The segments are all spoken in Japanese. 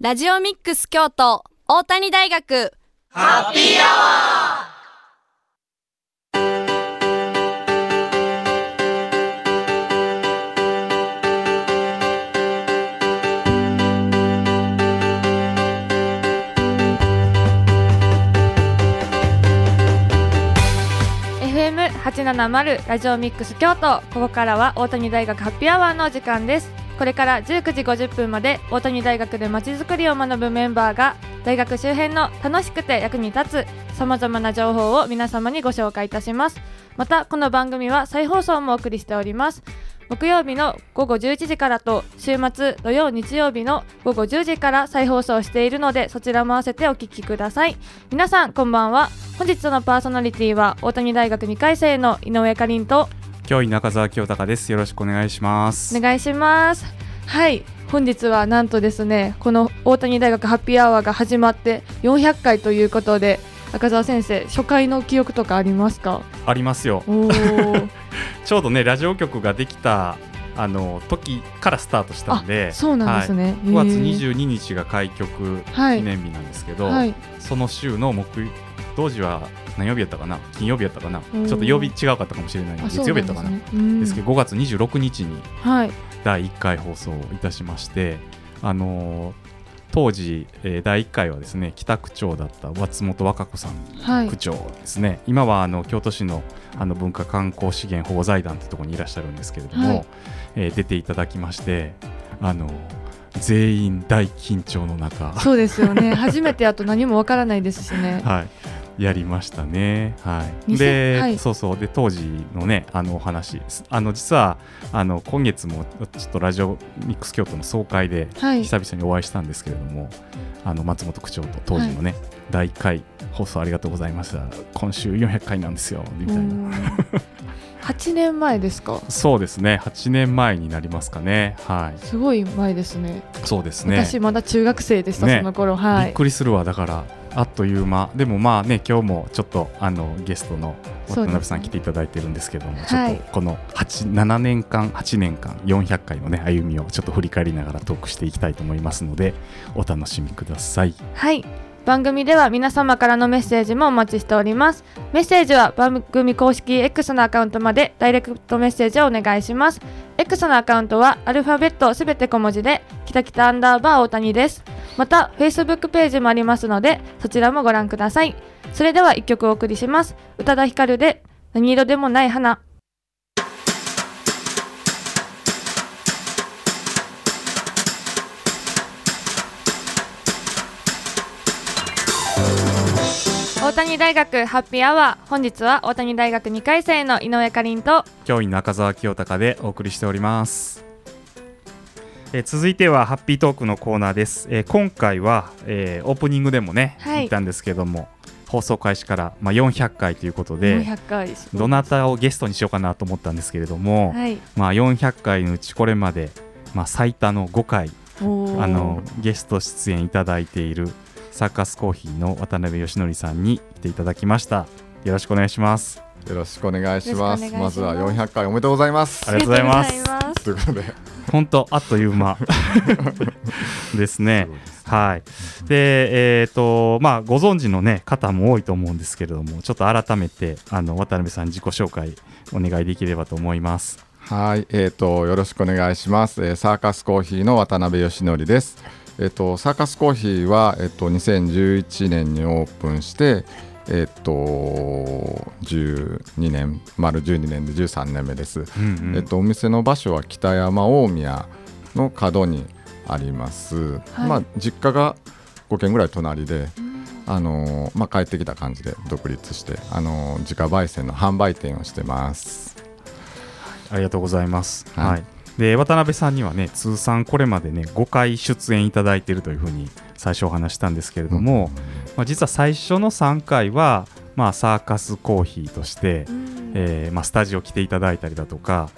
ラジオミックス京都大谷大学。ハッピーアワー870ラジオミックス京都。ここからは大谷大学ハッピーアワーの時間です。これから19時50分まで大谷大学でまちづくりを学ぶメンバーが大学周辺の楽しくて役に立つさまざまな情報を皆様にご紹介いたします。またこの番組は再放送もお送りしております。木曜日の午後11時からと週末土曜日曜日の午後10時から再放送しているのでそちらも合わせてお聞きください。皆さんこんばんは。本日のパーソナリティは大谷大学2回生の井上かりんと教員中澤清隆です。よろしくお願いします。お願いします。はい。本日はなんとですねこの大谷大学ハッピーアワーが始まって400回ということで赤澤先生初回の記憶とかありますか？ありますよ。ちょうどねラジオ局ができたあの時からスタートしたんでそうなんですね、はい、5月22日が開局記念日なんですけど、はい、その週の木当時は何曜日やったかな？金曜日やったかな？ちょっと曜日違うかったかもしれない月曜日やったかな？です,、ですけど5月26日に第1回放送いたしまして、あのー当時、えー、第1回はですね北区長だった松本和歌子さん、はい、区長ですね。今はあの京都市のあの文化観光資源保護財団というところにいらっしゃるんですけれども、はい、えー、出ていただきましてあの全員大緊張の中。そうですよね。初めてやと何もわからないですしね。はいやりましたね。はい。で、はい、そうそう。で当時のねあのお話。あの実はあの今月もちょっとラジオミックス京都の総会で久々にお会いしたんですけれども、はい、あの松本区長と当時のね、はい、第1回放送ありがとうございました。今週400回なんですよみたいな。8年前ですか？そうですね。8年前になりますかね。はい。すごい前ですね。そうですね。私まだ中学生でした、ね、その頃。はい。びっくりするわ。だからあっという間。でもまあね今日もちょっとあのゲストの渡辺さん来ていただいてるんですけども、ね、ちょっとこの7年間8年間400回のね歩みをちょっと振り返りながらトークしていきたいと思いますのでお楽しみください。はい番組では皆様からのメッセージもお待ちしております。メッセージは番組公式 X のアカウントまでダイレクトメッセージをお願いします。X のアカウントはアルファベットすべて小文字できたきたアンダーバー大谷です。また Facebook ページもありますのでそちらもご覧ください。それでは1曲お送りします。宇多田ヒカルで何色でもない花。大谷大学ハッピーアワー本日は大谷大学2回生の井上かりんと教員中澤清隆でお送りしております。え続いてはハッピートークのコーナーです、えー、今回は、えー、オープニングでもね、はい、言ったんですけども放送開始から、まあ、400回ということでどなたをゲストにしようかなと思ったんですけれども、はい、まあ、400回のうちこれまで、まあ、最多の5回あのゲスト出演いただいているサーカスコーヒーの渡辺義則さんに来ていただきました。よろしくお願いします。よろしくお願いします。まずは400回おめでとうございます。ありがとうございます。ということで。本当あっという間。ですね。はい。でえっ、ー、とまあご存知のね方も多いと思うんですけれどもちょっと改めてあの渡辺さん自己紹介お願いできればと思います。はい、えーと、よろしくお願いします、えー、サーカスコーヒーの渡辺義則ですえっと、サーカスコーヒーは、えっと、2011年にオープンして、えっと、12年丸12年で13年目です、うんうん、えっと、お店の場所は北山大宮の角にあります、はい、まあ、実家が5軒ぐらい隣で、あのまあ、帰ってきた感じで独立して、あの自家焙煎の販売店をしてます。ありがとうございます、はい、はいで渡辺さんにはね通算これまでね5回出演いただいているというふうに最初お話したんですけれども、まあ、実は最初の3回は、まあ、サーカスコーヒーとして、えーまあ、スタジオ来ていただいたりだとか、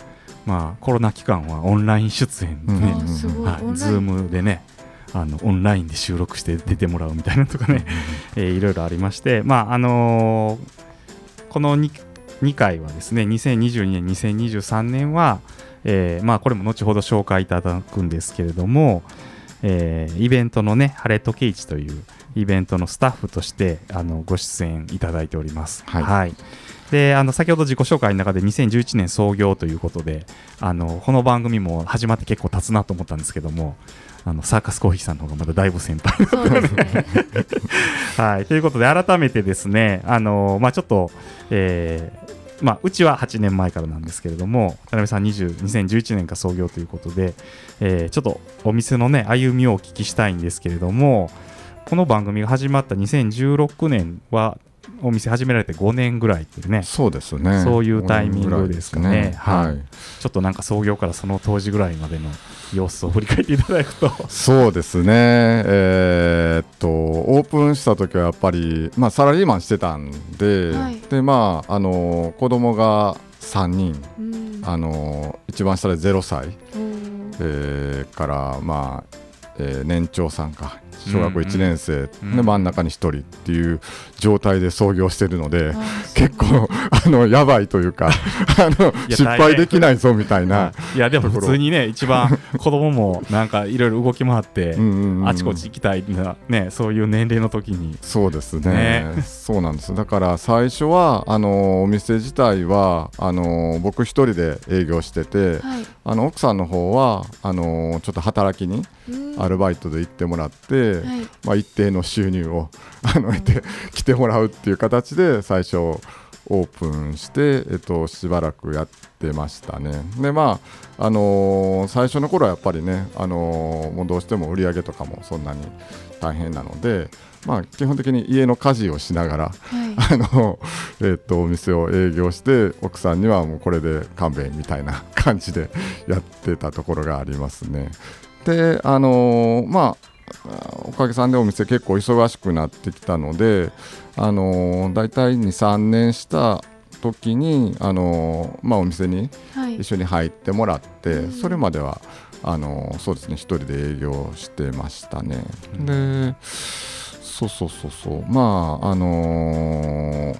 まあ、コロナ期間はオンライン出演でね、はい、ズームでねあのオンラインで収録して出てもらうみたいなとかね、えー、いろいろありまして、まああのー、この 2, 2回はですね2022年2023年はえーまあ、これも後ほど紹介いただくんですけれども、えー、イベントのね晴れ時市というイベントのスタッフとしてあのご出演いただいております。はい、はい。であの先ほど自己紹介の中で2011年創業ということであのこの番組も始まって結構経つなと思ったんですけどもあのサーカスコーヒーさんの方がまだだいぶ先輩。だったので、ね、はい、ということで改めてですねあの、まあ、ちょっと、えーまあ、うちは8年前からなんですけれども田辺さん20 2011年か創業ということで、えー、ちょっとお店のね歩みをお聞きしたいんですけれどもこの番組が始まった2016年はお店始められて5年ぐらいっていうねそうですね。そういうタイミングですかね、ね、はい、ちょっとなんか創業からその当時ぐらいまでの様子を振り返っていただくと。そうですね。えー、っとオープンした時はやっぱり、まあ、サラリーマンしてたんで、はい、でまああの子供が3人、うん、あの一番下で0歳、えー、からまあ、えー、年長さんか小学校1年生、で真ん中に1人っていう状態で創業してるので、結構あのやばいというか あの失敗できないぞみたいないやでも普通にね一番子供もなんかいろいろ動き回ってあちこち行きたいな、ね、そういう年齢の時に。そうですね、ね、そうなんですだから最初はあのお店自体はあの僕一人で営業してて、はい、あの奥さんの方はあのちょっと働きにアルバイトで行ってもらって、はい、まあ、一定の収入を あの得て来てもらうっていう形で最初オープンして、えっと、しばらくやってましたね。でまああのー、最初の頃はやっぱりね、あのー、もうどうしても売り上げとかもそんなに大変なので、まあ、基本的に家の家事をしながら、はい、あのえー、っとお店を営業して奥さんにはもうこれで勘弁みたいな感じでやってたところがありますね。であのー、まあおかげさんでお店結構忙しくなってきたので、あのー、大体23年した時に、あのー、まあ、お店に一緒に入ってもらって、はい、それまではあのー、そうですね一人で営業してましたね。うん、でそうそうそうそう。まああの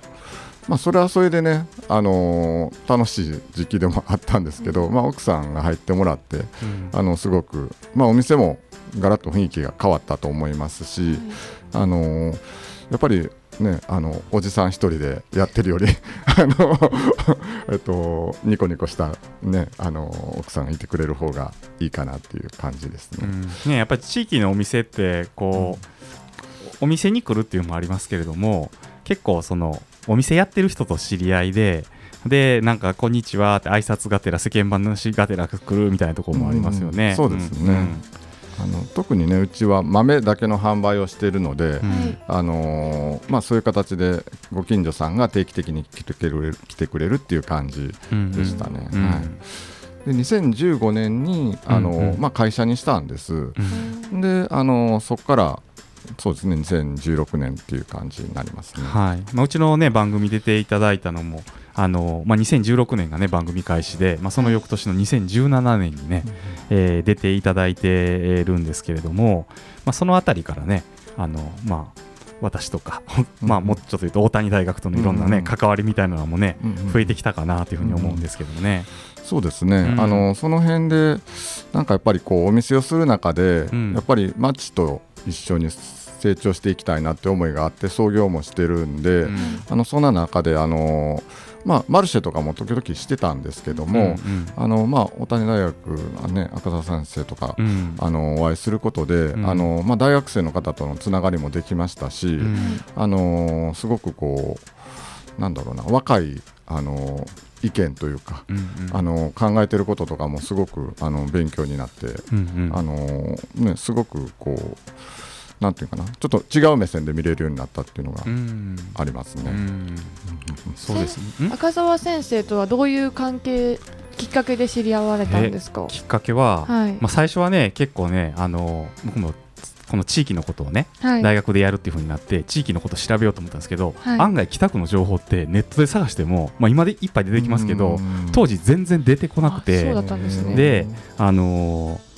まあ、それはそれでね、あのー、楽しい時期でもあったんですけど、まあ、奥さんが入ってもらって、うん、あのすごく、まあ、お店もガラッと雰囲気が変わったと思いますし、あのやっぱりね、あのおじさん一人でやってるより あの、えっと、ニコニコした、ね、あの奥さんがいてくれる方がいいかなっていう感じですね。うん、ねやっぱり地域のお店ってこう、うん、お店に来るっていうのもありますけれども結構そのお店やってる人と知り合いででなんか「こんにちは」って挨拶がてら世間話がてら来るみたいなところもありますよね。うん、そうですね、うんあの特にねうちは豆だけの販売をしているので、うん、あのー、まあ、そういう形でご近所さんが定期的に来てくれる来てくれるっていう感じでしたね。うんうん、はい。で2015年にあの、うんうん、まあ、会社にしたんです、うん、であのそこからそうですね2016年っていう感じになりますね、はい。まあ、うちの、ね、番組出ていただいたのもあの、まあ、2016年が、ね、番組開始で、まあ、その翌年の2017年にね、うん、えー、出ていただいてるんですけれども、まあ、そのあたりからねあの、まあ、私とか、まあ、もうちょっと言うと大谷大学とのいろんなね、うん、関わりみたいなのもね、うん、増えてきたかなというふうに思うんですけどもね。そうですね、うん、あのその辺でなんかやっぱりこうお店をする中で、やっぱり町と一緒に成長していきたいなって思いがあって創業もしてるんで、あのそんな中であのまあ、マルシェとかも時々してたんですけども、うんうん、あのまあ、大谷大学、ね、赤澤先生とか、うん、あのお会いすることで、うん、あのまあ、大学生の方とのつながりもできましたし、うん、あのすごくこうなんだろうな若いあの意見というか、うんうん、あの考えてることとかもすごくあの勉強になって、うんうん、あのね、すごくこうなんていうかな。ちょっと違う目線で見れるようになったっていうのがありますね。そうです。ね赤澤先生とはどういう関係きっかけで知り合われたんですか？きっかけは、はい、まあ、最初はね結構ねあの僕もこの地域のことをね、はい、大学でやるっていうふうになって地域のことを調べようと思ったんですけど、はい、案外北区の情報ってネットで探しても、まあ、今でいっぱい出てきますけど当時全然出てこなくてで、ね、あのー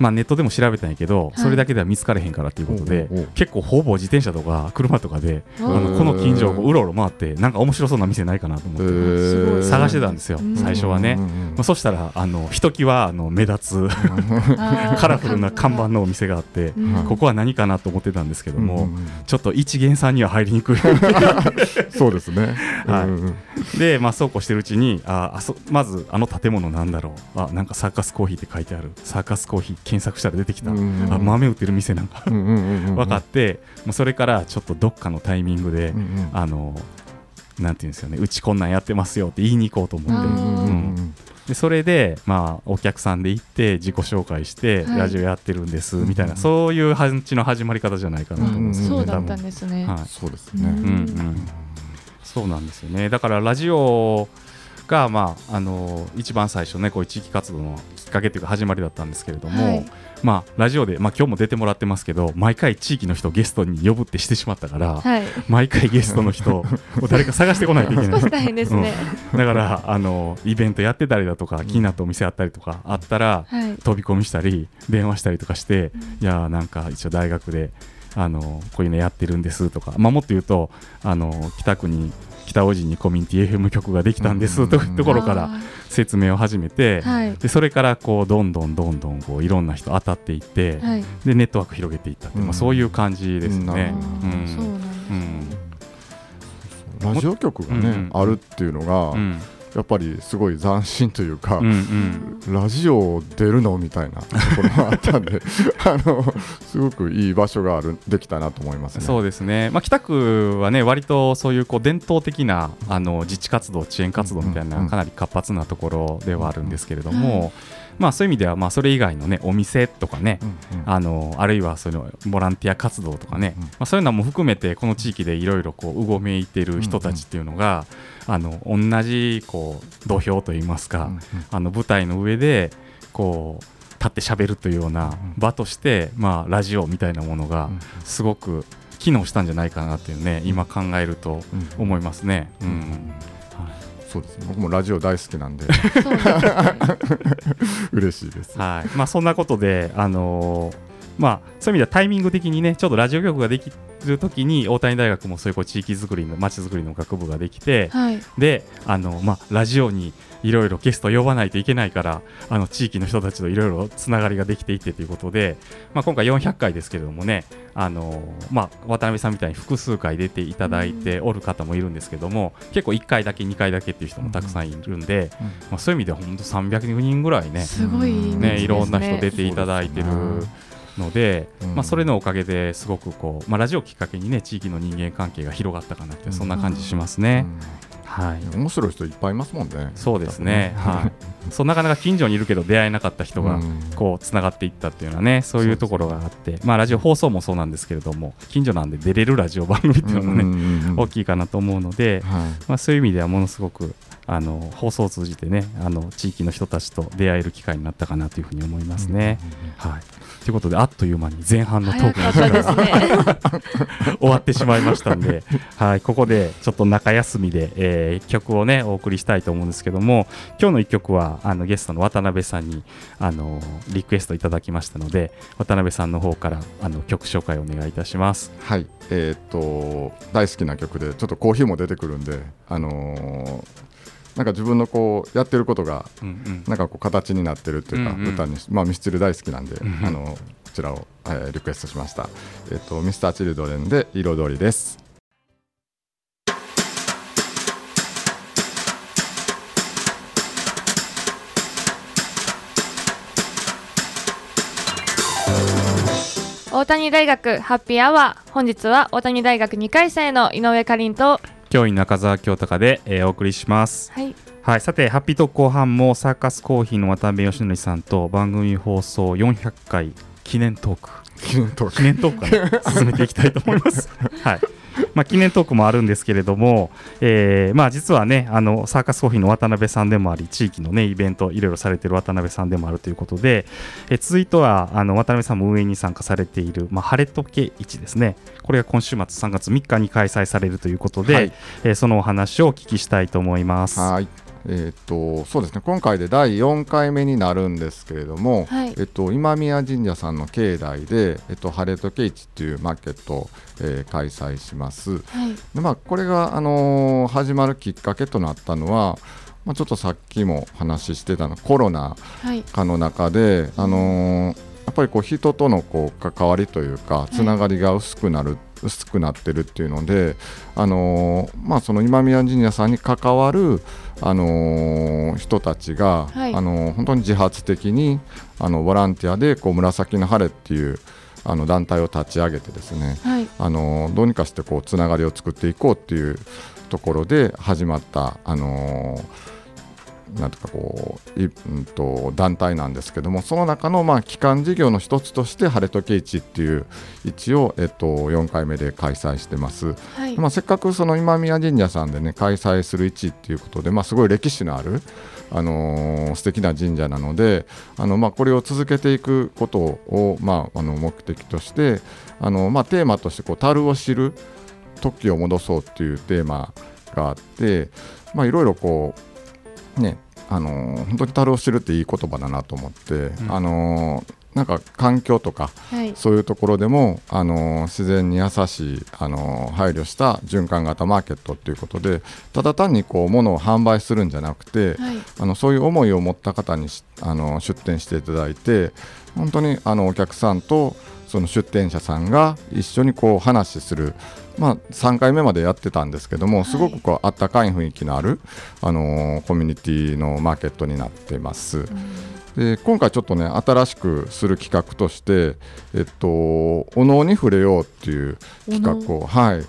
まあ、ネットでも調べたんやけど、それだけでは見つかれへんからということで、結構ほぼ自転車とか車とかであのこの近所をうろうろ回ってなんか面白そうな店ないかなと思って探してたんですよ、最初はね、まあ、そしたらあのひときわあの目立つ カラフルな看板のお店があって、ここは何かなと思ってたんですけども、ちょっと一元さんには入りにくい。そうですね、はい、で、まあ、そうこうしてるうちにああそまずあの建物なんだろう。あなんかサーカスコーヒーって書いてある。サーカスコーヒー検索したら出てきた、あ豆売ってる店なんか。分かってもうそれからちょっとどっかのタイミングで、あのなんていうんですよねうちこんなんやってますよって言いに行こうと思って。うんでそれで、まあ、お客さんで行って自己紹介して、ラジオやってるんですみたいな、そういう感じの始まり方じゃないかなと思うんですよね、そうだったんですね、はい、そうですね、うんうん、そうなんですよね。だからラジオが、まあ、あの一番最初ねこういう地域活動のきっかけというか始まりだったんですけれども、はい、まあ、ラジオで、まあ、今日も出てもらってますけど毎回地域の人をゲストに呼ぶってしてしまったから、はい、毎回ゲストの人を 誰か探してこないといけない。大変ですね、うん、だからあのイベントやってたりだとか気になったお店あったりとかあったら、はい、飛び込みしたり電話したりとかして、いやなんか一応大学であのこういうのやってるんですとか、まあ、もっと言うとあの北区に北大路にコミュニティ FM 局ができたんですというところから説明を始めて、でそれからこうどんどんどんどんこういろんな人当たっていって、でネットワーク広げていったって、まあ、そういう感じですね。ラジオ局がね、あるっていうのが、やっぱりすごい斬新というか、うんうん、ラジオ出るのみたいなところがあったんであのすごくいい場所があるできたなと思いますね。そうですね、まあ、北区はね割とそういうこう伝統的なあの自治活動支援活動みたいな、かなり活発なところではあるんですけれども。うんうんまあ、そういう意味ではまあそれ以外の、ね、お店とかね、うんうん、あのあるいはそのボランティア活動とかね、うんうん、まあ、そういうのも含めてこの地域でいろいろうごめいてる人たちっていうのが、あの同じこう土俵といいますか、うんうん、あの舞台の上でこう立ってしゃべるというような場として、まあ、ラジオみたいなものがすごく機能したんじゃないかなっていうね今考えると思いますね。うん、うんそうです僕もラジオ大好きなんで。嬉しいです。はい。まあ、そんなことで、あのー、まあ、そういう意味ではタイミング的にねちょっとラジオ局ができるときに大谷大学もそういうこう地域づくりのまちづくりの学部ができて、はい、であの、まあ、ラジオにいろいろゲスト呼ばないといけないからあの地域の人たちといろいろつながりができていってということで、まあ、今回400回ですけれどもねあの、まあ、渡辺さんみたいに複数回出ていただいておる方もいるんですけども、結構1回だけ2回だけっていう人もたくさんいるんで、まあ、そういう意味では本当300人ぐらいねすごいね。いろんな人出ていただいてる。ので、まあ、それのおかげですごくこう、まあ、ラジオきっかけにね地域の人間関係が広がったかなってそんな感じしますね。はい、面白い人いっぱいいますもんね。そうですね。はい。そうなかなか近所にいるけど出会えなかった人がこうつながっていったっていうのはね、そういうところがあって、まあラジオ放送もそうなんですけれども、近所なんで出れるラジオ番組っていうのもね、大きいかなと思うので、まあそういう意味ではものすごくあの放送を通じてね、あの地域の人たちと出会える機会になったかなというふうに思いますね。はい。ということであっという間に前半のトークの時間が、ね、終わってしまいましたんで、はい、ここでちょっと中休みで、えー、曲をねお送りしたいと思うんですけども今日の1曲はあのゲストの渡辺さんにあのリクエストいただきましたので渡辺さんの方からあの曲紹介をお願いいたします。はいえー、っと大好きな曲でちょっとコーヒーも出てくるんで、あのーなんか自分のこうやってることがなんかこう形になってるっていうか、うんうん、歌にまあミスチル大好きなんで、うんうん、あのこちらを、えー、リクエストしました。えっ、ー、とミスターチルドレンで彩りです。大谷大学ハッピーアワー本日は大谷大学2回生の井上かりんと教員中澤京隆で、えー、お送りします。はい。はい、さて、ハッピートーク後半もサーカスコーヒーの渡辺義則さんと番組放送400回記念トーク。記念トーク。記念トークから、進めていきたいと思います。はい。まあ、記念トークもあるんですけれども、えーまあ、実はねあのサーカスコーヒーの渡辺さんでもあり地域の、ね、イベントいろいろされている渡辺さんでもあるということで、えー、続いてはあの渡辺さんも運営に参加されている、まあ、晴れ時計市ですねこれが今週末3月3日に開催されるということで、はい、えー、そのお話をお聞きしたいと思います。はいえー、っとそうですね。今回で第4回目になるんですけれども、はい、えっと、今宮神社さんの境内で、えっと、晴れとけ市っていうマーケットを、えー、開催します。はい、でまあ、これが、あのー、始まるきっかけとなったのは、まあ、ちょっとさっきも話してたのコロナ禍の中で、はい、あのー、やっぱりこう人とのこう関わりというかつながりが薄くなる、薄くなってるっていうので、あのー、まあ、その今宮神社さんに関わる、あのー、人たちが、はい、あの本当に自発的にあのボランティアでこう紫の晴れっていうあの団体を立ち上げてですね、はい、あのどうにかしてこうつながりを作っていこうっていうところで始まった、あのーなんとかこう、うんと、団体なんですけどもその中のまあ基幹事業の一つとして晴れ時市っていう市を、えっと、4回目で開催してます、はい、まあ、せっかくその今宮神社さんでね開催する市っていうことで、まあ、すごい歴史のあるあのー、素敵な神社なのであの、まあ、これを続けていくことを、まあ、あの目的としてあの、まあ、テーマとしてこう樽を知る時を戻そうっていうテーマがあって、まあ、いろいろこうねあの本当に樽を知るっていい言葉だなと思って、うん、あのなんか環境とか、はい、そういうところでも、あの自然に優しい、あの配慮した循環型マーケットということでただ単にこう物を販売するんじゃなくて、はい、あのそういう思いを持った方にあの出店していただいて本当にあのお客さんとその出店者さんが一緒にこう話するまあ、3回目までやってたんですけども、すごくこうあったかい雰囲気のある、あのー、コミュニティのマーケットになってます。で今回ちょっとね新しくする企画として「えっと、お能に触れよう」っていう企画をはい。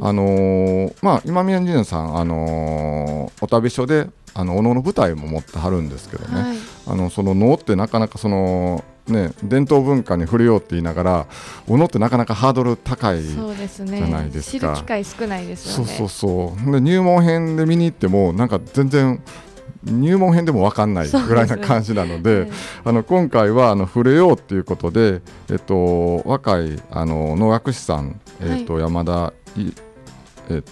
あのー、まあ今宮神社さん、あのー、お旅所であのお能の舞台も持ってはるんですけどね、はい、あのその能ってなかなかそのね、伝統文化に触れようって言いながらおのってなかなかハードル高いじゃないですか、ね、知る機会少ないですよね。そうそうそう。で入門編で見に行ってもなんか全然入門編でも分かんないぐらいな感じなので、ね、あの今回はあの触れようっていうことで、えっと、若いあの能楽師さん、えっと、山田いえ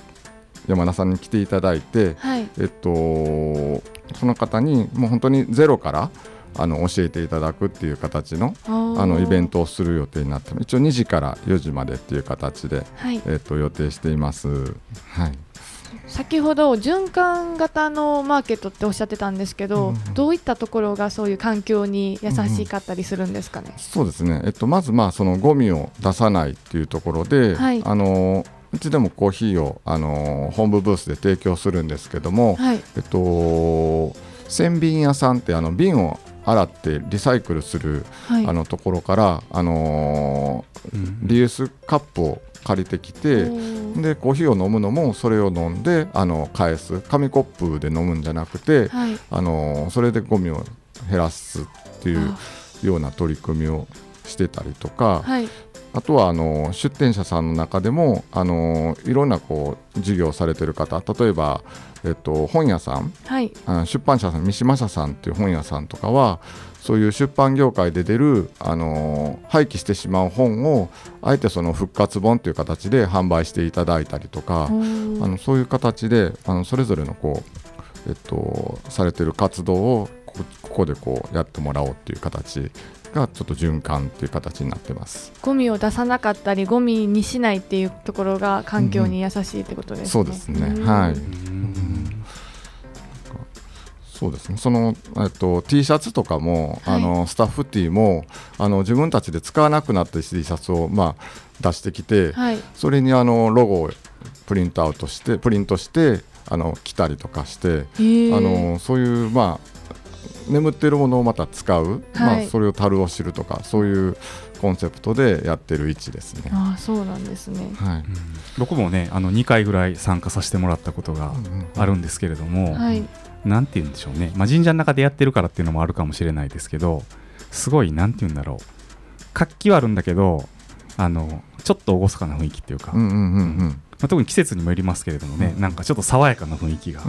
山田さんに来ていただいて、はい、えっと、その方にもう本当にゼロからあの教えていただくっていう形のあのイベントをする予定になって一応2時から4時までっていう形で、はい、えー、と予定しています。はい。先ほど循環型のマーケットっておっしゃってたんですけど、うん、どういったところがそういう環境に優しかったりするんですかね？うん、そうですね。えっとまずまあそのゴミを出さないっていうところで、はい、あのうちでもコーヒーをあの本部ブースで提供するんですけども、はい、えっと千瓶屋さんってあの瓶を洗ってリサイクルする、はい、あのところから、あのー、リユースカップを借りてきてでコーヒーを飲むのもそれを飲んであの返す。紙コップで飲むんじゃなくて、はい、あのー、それでゴミを減らすっていうような取り組みをしてたりとか、はい、あとはあの出店者さんの中でもあのいろんなこう事業されてる方例えばえっと、本屋さん、はい、出版社さん三島社さんっていう本屋さんとかはそういう出版業界で出る、あのー、廃棄してしまう本をあえてその復活本という形で販売していただいたりとかあのそういう形であのそれぞれのこう、えっと、されてる活動をここでこうやってもらおうっていう形がちょっと循環っていう形になってます。ゴミを出さなかったりゴミにしないっていうところが環境に優しいってことですね、うん、そうですね。はい、そうですね。その、えっと、T シャツとかも、はい、あのスタッフティーもあの自分たちで使わなくなった T シャツを、まあ、出してきて、はい、それにあのロゴをプリントアウトしてプリントしてあの着たりとかしてあのそういう、まあ、眠っているものをまた使う、はい、まあ、それを樽を知るとかそういうコンセプトでやってる位置ですね。あそうなんですね、はい、うん、僕もねあの2回ぐらい参加させてもらったことがあるんですけれども、はい、なんて言うんでしょうね、まあ、神社の中でやってるからっていうのもあるかもしれないですけどすごいなんて言うんだろう。活気はあるんだけどあのちょっと厳かな雰囲気っていうか、うんうんうんうんまあ、特に季節にもよりますけれどもね、うん、なんかちょっと爽やかな雰囲気が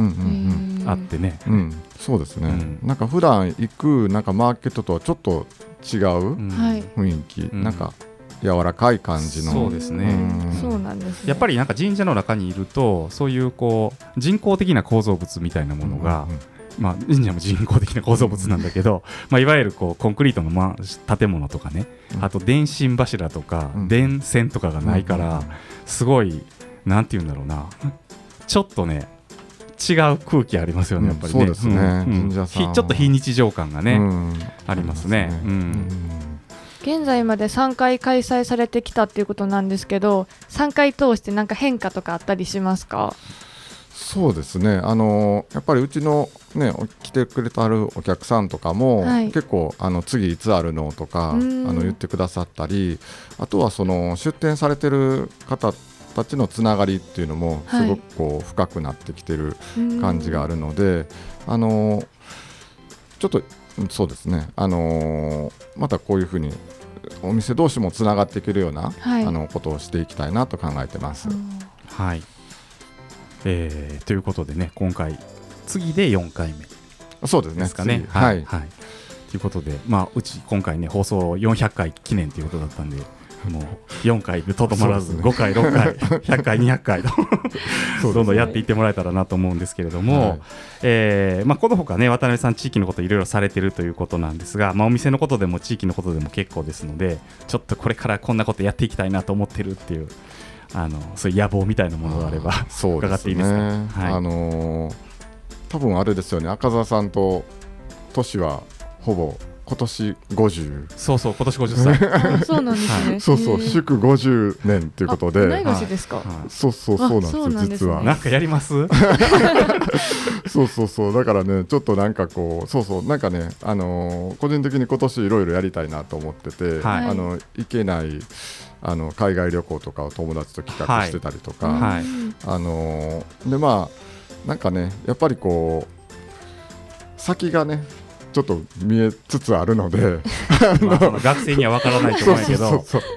あってね、うん、うん、そうですね、うん、なんか普段行くなんかマーケットとはちょっと違う雰囲気、うん、なんか柔らかい感じの。そうですね、そうなんです、ね、やっぱりなんか神社の中にいるとそういうこう人工的な構造物みたいなものがまあ、神社も人工的な構造物なんだけど、まあ、いわゆるこうコンクリートの、まあ、建物とかね、あと電信柱とか、電線とかがないから、すごいなんて言うんだろうな。ちょっとね違う空気ありますよね、やっぱりね。そうですね、うん。ちょっと非日常感がね、ありますね。現在まで3回開催されてきたっていうことなんですけど3回通して何か変化とかあったりしますか？そうですね。あのやっぱりうちの、ね、来てくれたるお客さんとかも、はい、結構あの次いつあるのとかあの言ってくださったりあとはその出店されてる方たちのつながりっていうのもすごくこう深くなってきてる感じがあるので、はい、あのちょっとそうですね、あのまたこういうふうにお店同士もつながっていけるような、はい、あのことをしていきたいなと考えてます。はい。えー、ということでね今回次で4回目。そうですね。ですかね。はい、はい、ということで、まあ、うち今回ね放送400回記念ということだったんでもう4回でとどまらず、ね、5回、6回、100回、200回とどんどんやっていってもらえたらなと思うんですけれども、はい、えー、まあ、このほかね渡辺さん、地域のこといろいろされてるということなんですが、まあ、お店のことでも地域のことでも結構ですのでちょっとこれからこんなことやっていきたいなと思ってるっていうあのそういう野望みたいなものがあれば伺っていいですか？はい、あのー、多分あれですよね。赤澤さんと都市はほぼ今年50そうそう今年50歳。そうなんですね。そうそう祝50年ということで。同い年ですか、そうそうそうなんですよ実は。なんかやります？そうそうそう。だからねちょっとなんかこうそうそうなんかねあのー、個人的に今年いろいろやりたいなと思ってて、はい、あの行けないあの海外旅行とかを友達と企画してたりとか、はい、あのー、でまあなんかねやっぱりこう先がねちょっと見えつつあるのでまあ、学生には分からないと思うけど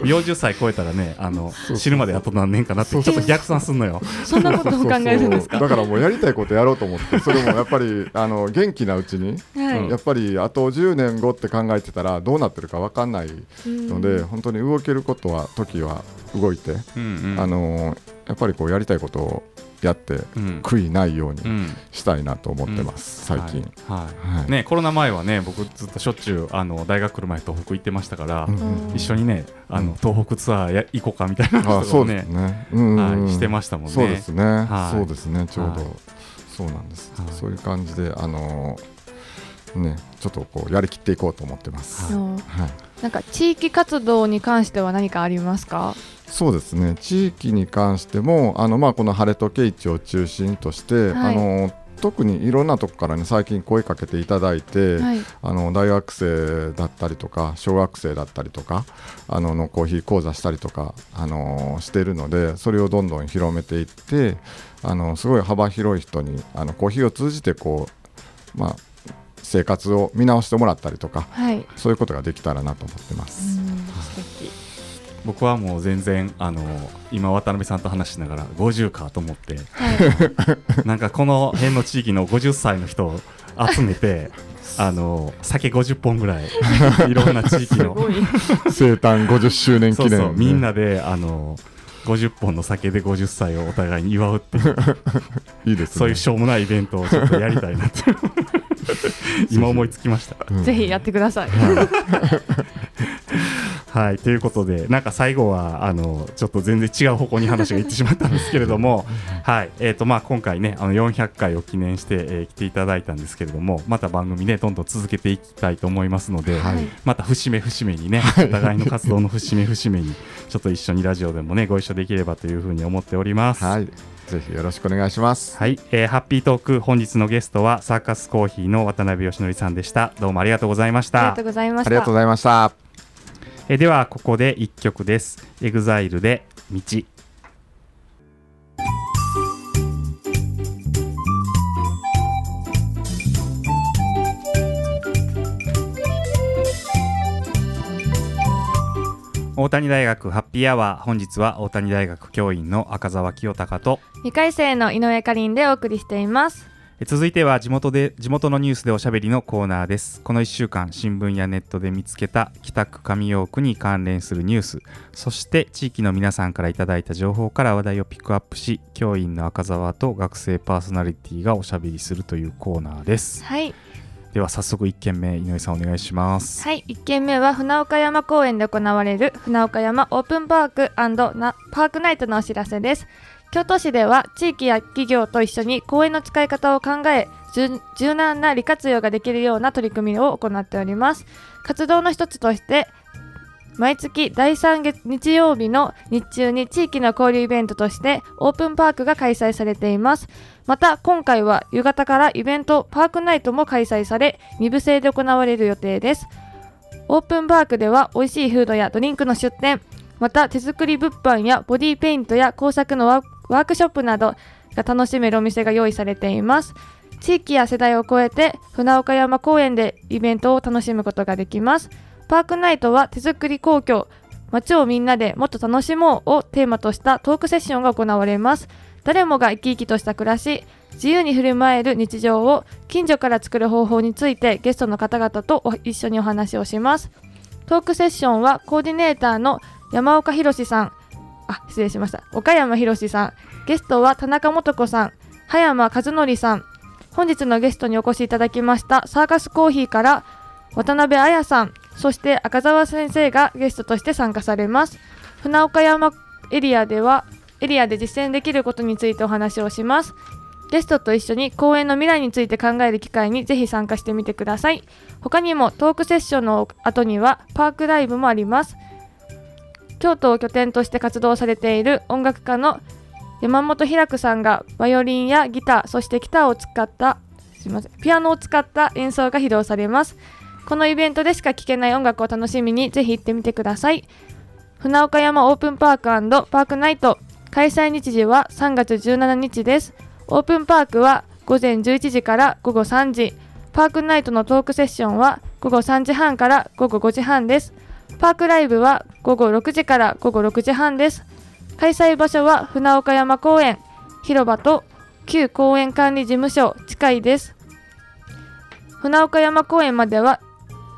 40歳超えたらねあの死ぬまであと何年かなってちょっと逆算すんのよ。そんなことも考えるんですか？だからもうやりたいことやろうと思ってそれもやっぱり あの元気なうちに、はい、やっぱりあと10年後って考えてたらどうなってるか分かんないので、本当に動けることは時は動いて、うんうん、あのやっぱりこうやりたいことをやって悔いないようにしたいなと思ってます、最近、はい。ね、コロナ前はね僕ずっとしょっちゅうあの大学来る前東北行ってましたから、一緒にねあの東北ツアーや行こうかみたいなことをね。はい、してましたもんね。そうですね、そうですねちょうど、そうなんです、そういう感じであのねちょっとこうやりきっていこうと思ってます、はい、なんか地域活動に関しては何かありますか？そうですね。地域に関してもあの、まあ、この晴れ時計市を中心として、はい、あの特にいろんなとこからね最近声かけていただいて、はい、あの大学生だったりとか小学生だったりとかあののコーヒー講座したりとか、あのしているのでそれをどんどん広めていってあのすごい幅広い人にあのコーヒーを通じてこう、まあ、生活を見直してもらったりとか、はい、そういうことができたらなと思ってます。素敵僕はもう全然あの今渡辺さんと話しながら50かと思って、はい、なんかこの辺の地域の50歳の人を集めて あの酒50本ぐらい いろんな地域の。生誕50周年記念、ね、そうそうみんなであの50本の酒で50歳をお互いに祝うっていう。いいです、ね、そういうしょうもないイベントをちょっとやりたいなって。今思いつきました、ぜひやってください、はい、ということで、なんか最後はあのちょっと全然違う方向に話がいってしまったんですけれども、はいえーとまあ、今回ね、あの400回を記念して、えー、来ていただいたんですけれども、また番組ね、どんどん続けていきたいと思いますので、はい、また節目節目にね、お互いの活動の節目節目に、ちょっと一緒にラジオでもね、ご一緒できればというふうに思っております。はいぜひよろしくお願いします。はい、えー、ハッピートーク本日のゲストはサーカスコーヒーの渡辺義則さんでした。どうもありがとうございました。ありがとうございました。ありがとうございました。えではここで1曲です。EXILE で「道」大谷大学ハッピーアワー本日は大谷大学教員の赤澤清隆と2回生の井上かりんでお送りしています。続いては地元で地元のニュースでおしゃべりのコーナーです。この1週間新聞やネットで見つけた北区上陽区に関連するニュース。そして地域の皆さんからいただいた情報から話題をピックアップし教員の赤澤と学生パーソナリティがおしゃべりするというコーナーです。はい。では早速1件目井上さんお願いします。はい。1件目は船岡山公園で行われる船岡山オープンパークなパークナイトのお知らせです京都市では地域や企業と一緒に公園の使い方を考え柔軟な利活用ができるような取り組みを行っております。活動の一つとして毎月第3月日曜日の日中に地域の交流イベントとしてオープンパークが開催されています。また今回は夕方からイベントパークナイトも開催され2部制で行われる予定です。オープンパークでは美味しいフードやドリンクの出店また手作り物販やボディペイントや工作のワーワークショップなどが楽しめるお店が用意されています。地域や世代を超えて船岡山公園でイベントを楽しむことができます。パークナイトは手作り公共街をみんなでもっと楽しもうをテーマとしたトークセッションが行われます。誰もが生き生きとした暮らし自由に振る舞える日常を近所から作る方法についてゲストの方々と一緒にお話をします。トークセッションはコーディネーターの山岡博さん。あ失礼しました。岡山博さん。ゲストは田中素子さん。葉山和則さん。本日のゲストにお越しいただきました。サーカスコーヒーから渡辺彩さん。そして赤澤先生がゲストとして参加されます。船岡山エリアではエリアで実践できることについてお話をします。ゲストと一緒に公園の未来について考える機会にぜひ参加してみてください。他にもトークセッションの後にはパークライブもあります。京都を拠点として活動されている音楽家の山本ひらくさんがバイオリンやギターそしてギターを使ったすみませんピアノを使った演奏が披露されます。このイベントでしか聴けない音楽を楽しみにぜひ行ってみてください。船岡山オープンパークパークナイト開催日時は3月17日です。オープンパークは午前11時から午後3時。パークナイトのトークセッションは午後3時半から午後5時半です。パークライブは午後6時から午後6時半です開催場所は船岡山公園広場と旧公園管理事務所近いです船岡山公園までは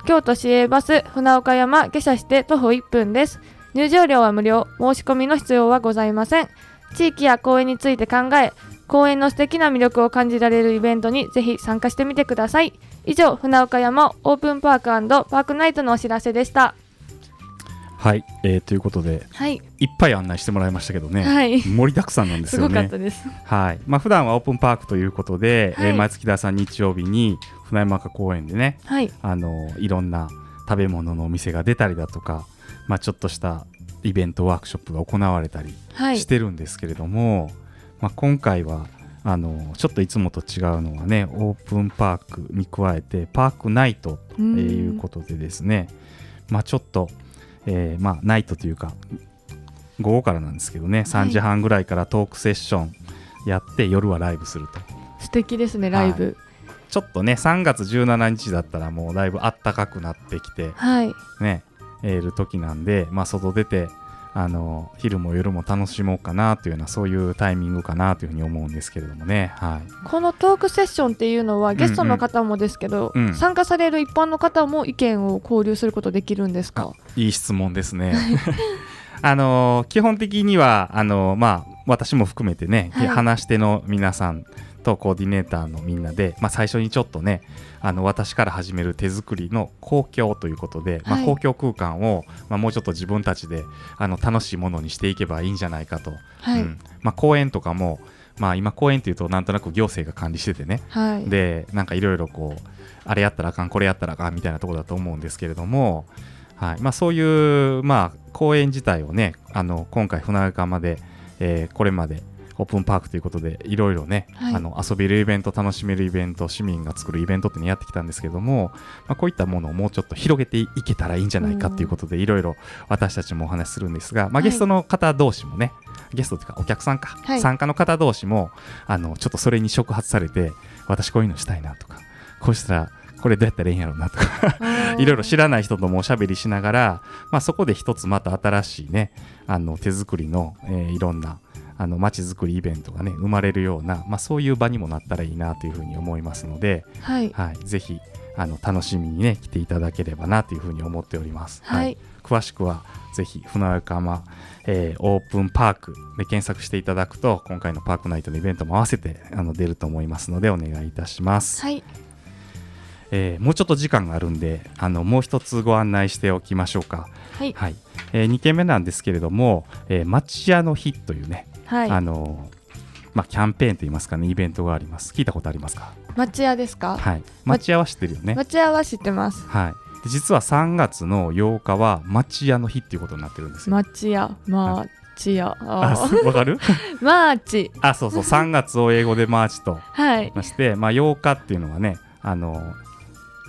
京都市営バス船岡山下車して徒歩1分です。入場料は無料、申し込みの必要はございません。地域や公園について考え、公園の素敵な魅力を感じられるイベントにぜひ参加してみてください。以上、船岡山オープンパークパークナイトのお知らせでした。はい、えー、ということで、はい、いっぱい案内してもらいましたけどね、はい、盛りだくさんなんですよね。はい、まあ普段はオープンパークということで、はい、えー、毎月第3日曜日に船山公園でね、はい、あのいろんな食べ物のお店が出たりだとか、まあ、ちょっとしたイベントワークショップが行われたりしてるんですけれども、はい、まあ、今回はあのちょっといつもと違うのはねオープンパークに加えてパークナイトということでですね、まあ、ちょっと、えー、まあ、ナイトというか午後からなんですけどね3時半ぐらいからトークセッションやって夜はライブすると。素敵ですねライブ、はい。ちょっとね3月17日だったらもうだいぶあったかくなってきて、はい、ねえる時なんで、まあ、外出てあの昼も夜も楽しもうかなというようなそういうタイミングかなというふうに思うんですけれどもね、はい、このトークセッションっていうのはゲストの方もですけど、うん。うん、参加される一般の方も意見を交流することできるんですか？いい質問ですね。あの基本的にはあの、まあ、私も含めてね、はい、話し手の皆さんとコーディネーターのみんなで、まあ、最初にちょっとねあの私から始める手作りの公共ということで、まあ、公共空間を、まあ、もうちょっと自分たちであの楽しいものにしていけばいいんじゃないかと、はい。うん。まあ、公園とかも、まあ、今公園というとなんとなく行政が管理しててね、はい、でなんかいろいろこうあれやったらあかんこれやったらあかんみたいなところだと思うんですけれども、はい。まあ、そういう、まあ、公園自体をねあの今回船岡まで、えー、これまでオープンパークということでいろいろね、はい、あの遊べるイベント楽しめるイベント市民が作るイベントっていうのやってきたんですけども、まあ、こういったものをもうちょっと広げていけたらいいんじゃないかということでいろいろ私たちもお話しするんですが、まあ、ゲストの方同士もね、はい、ゲストというかお客さんか、はい、参加の方同士もあのちょっとそれに触発されて私こういうのしたいなとかこうしたらこれどうやったらいいんやろうなとかいろいろ知らない人ともおしゃべりしながら、まあ、そこで一つまた新しいねあの手作りの、えー、いろんなあの街づくりイベントがね生まれるような、まあ、そういう場にもなったらいいなというふうに思いますので、はい、はい、ぜひあの楽しみにね来ていただければなというふうに思っております。はい、はい、詳しくはぜひ船岡浜、えー、オープンパークで検索していただくと今回のパークナイトのイベントも合わせてあの出ると思いますのでお願いいたします。はい。えー、もうちょっと時間があるんであのもう一つご案内しておきましょうか。はい、はい。えー、2件目なんですけれども、えー、町屋の日というね、はい、あのまあ、キャンペーンといいますかねイベントがあります。聞いたことありますか？町屋ですか？はい。町屋は知ってるよね。町屋は知ってます。はい。実は3月の8日は町屋の日っていうことになってるんですよ。町屋。町屋。あわかる？マーチあそうそう。3月を英語でマーチとはい。まして、まあ、8日っていうのはねあの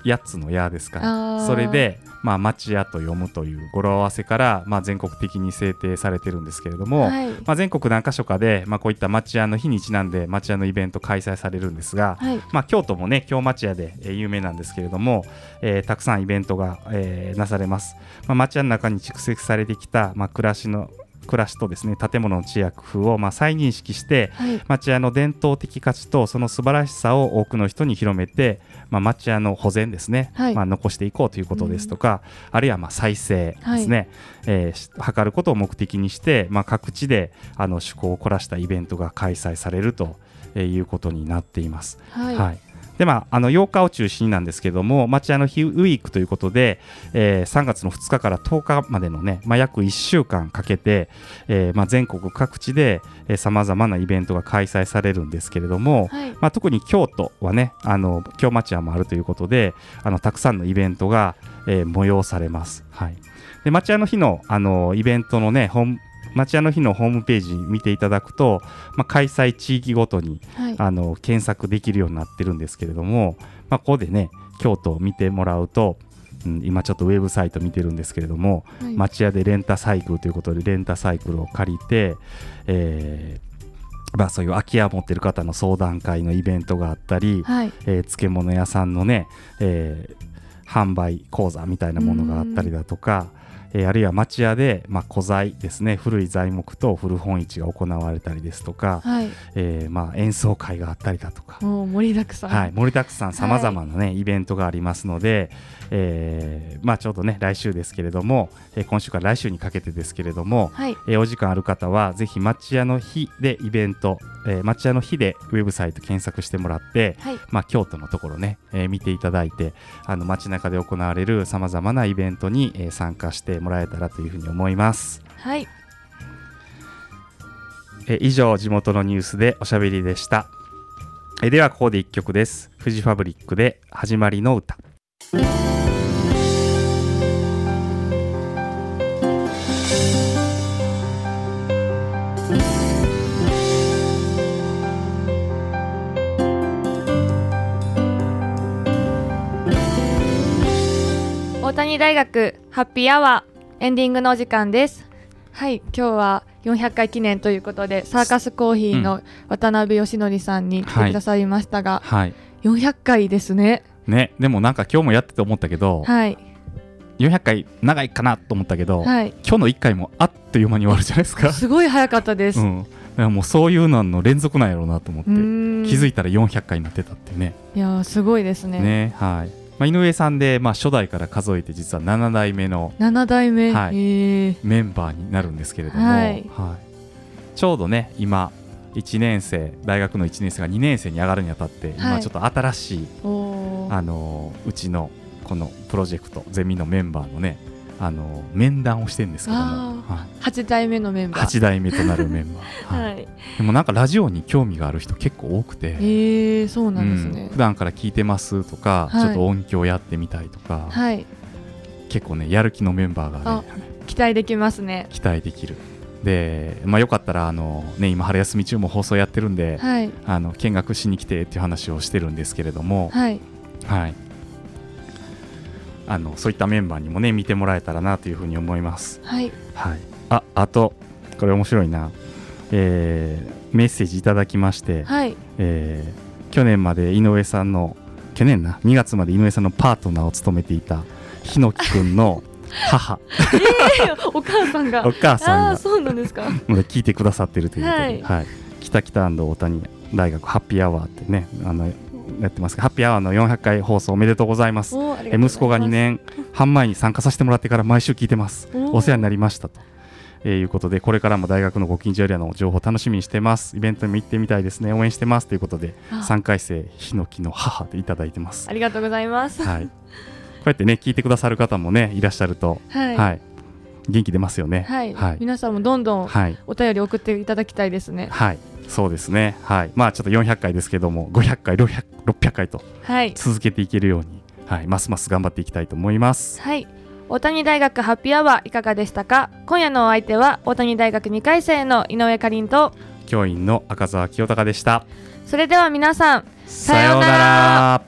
8つの矢ですからそれでまあ、町屋と読むという語呂合わせから、まあ、全国的に制定されてるんですけれども、はい、まあ、全国何か所かで、まあ、こういった町屋の日にちなんで町屋のイベント開催されるんですが、はい、まあ、京都もね京町屋で、えー、有名なんですけれども、えー、たくさんイベントが、えー、なされます、まあ、町屋の中に蓄積されてきた、まあ、暮らしの暮らしとですね建物の知恵工夫をまあ再認識して、はい、町屋の伝統的価値とその素晴らしさを多くの人に広めて、まあ、町屋の保全ですね、はい、まあ、残していこうということですとか、うん、あるいはまあ再生ですね、はい、えー、図ることを目的にして、まあ、各地であの趣向を凝らしたイベントが開催されるということになっています。はい、はいでまあ、あの8日を中心なんですけども町屋の日ウィークということで、えー、3月の2日から10日までのね、まあ、約1週間かけて、えーまあ、全国各地でさまざまなイベントが開催されるんですけれども、はい、まあ、特に京都はねあの京町屋もあるということであのたくさんのイベントが、えー、催されます。はい、で町屋の日のあのイベントのね町屋の日のホームページ見ていただくと、まあ、開催地域ごとに、はい、あの検索できるようになってるんですけれども、まあ、ここでね京都を見てもらうと、うん、今ちょっとウェブサイト見てるんですけれども、はい、町屋でレンタサイクルということでレンタサイクルを借りて、えーまあ、そういう空き家を持ってる方の相談会のイベントがあったり、はい、えー、漬物屋さんのね、えー、販売講座みたいなものがあったりだとか、えー、あるいは町屋で、まあ、古材ですね古い材木と古本市が行われたりですとか、はい、えー、まあ、演奏会があったりだとか。盛りだくさん、はい、盛りだくさんさまざまなね、はい、イベントがありますので、えーまあ、ちょうどね来週ですけれども、えー、今週から来週にかけてですけれども、はい、えー、お時間ある方はぜひ町屋の日でイベント、えー、町屋の日でウェブサイト検索してもらって、はい、まあ、京都のところね、えー、見ていただいてあの街中で行われるさまざまなイベントに、えー、参加してもらえたらというふうに思います。はい。え以上地元のニュースでおしゃべりでした。えではここで1曲です。フジファブリックで始まりの歌。大谷大学ハッピーアワーエンディングのお時間です。はい今日は400回記念ということでサーカスコーヒーの渡辺義則さんに来てくださいましたが、はい、400回ですね。ねでもなんか今日もやってて思ったけど、はい、400回長いかなと思ったけど、はい、今日の1回もあっという間に終わるじゃないですか。すごい早かったです、うん、もうそういうのの連続なんやろうなと思って気づいたら400回になってたってね。いやすごいですね。ねはいまあ、井上さんで、まあ、初代から数えて実は7代目の7代目、はい、メンバーになるんですけれども、はい、はい、ちょうどね今1年生大学の1年生が2年生に上がるにあたって、今ちょっと新しいあのうちのこのプロジェクトゼミのメンバーのねあの面談をしてるんですけども、はい、8代目のメンバー。8代目となるメンバー、はい、でもなんかラジオに興味がある人結構多くて。えー、そうなんですね、うん、普段から聞いてますとか、はい、ちょっと音響やってみたいとか、はい、結構ねやる気のメンバーがね期待できますね。期待できる。で、まあ、よかったらあの、ね、今春休み中も放送やってるんで、はい、あの見学しに来てっていう話をしてるんですけれども、はい、はいあのそういったメンバーにもね見てもらえたらなというふうに思います。はい、はい、ああとこれ面白いな、えー、メッセージいただきまして、はい。えー、去年まで井上さんの去年な2月まで井上さんのパートナーを務めていたひのきくんの 母。えー、お母さんが。お母さんが。そうなんですか。聞いてくださってるということで、はい、はい、北北大谷大学ハッピーアワーってねあのやってます。ハッピーアワーの400回放送おめでとうございます。え息子が2年半前に参加させてもらってから毎週聞いてます。お世話になりましたと。えー、いうことでこれからも大学のご近所エリアの情報楽しみにしてます。イベントにも行ってみたいですね。応援してます。ということで3回生ヒノキの母でいただいてます。ありがとうございます、はい、こうやってね聞いてくださる方もねいらっしゃると、はい、はい、元気出ますよね、はい、はい、皆さんもどんどんお便り送っていただきたいですね。はいそうですね。はい。まあちょっと400回ですけども500回 600, 600回と続けていけるように、はい、ますます頑張っていきたいと思います。はい。大谷大学ハッピーアワーいかがでしたか？今夜のお相手は大谷大学2回生の井上かりんと教員の赤澤清隆でした。それでは皆さんさようなら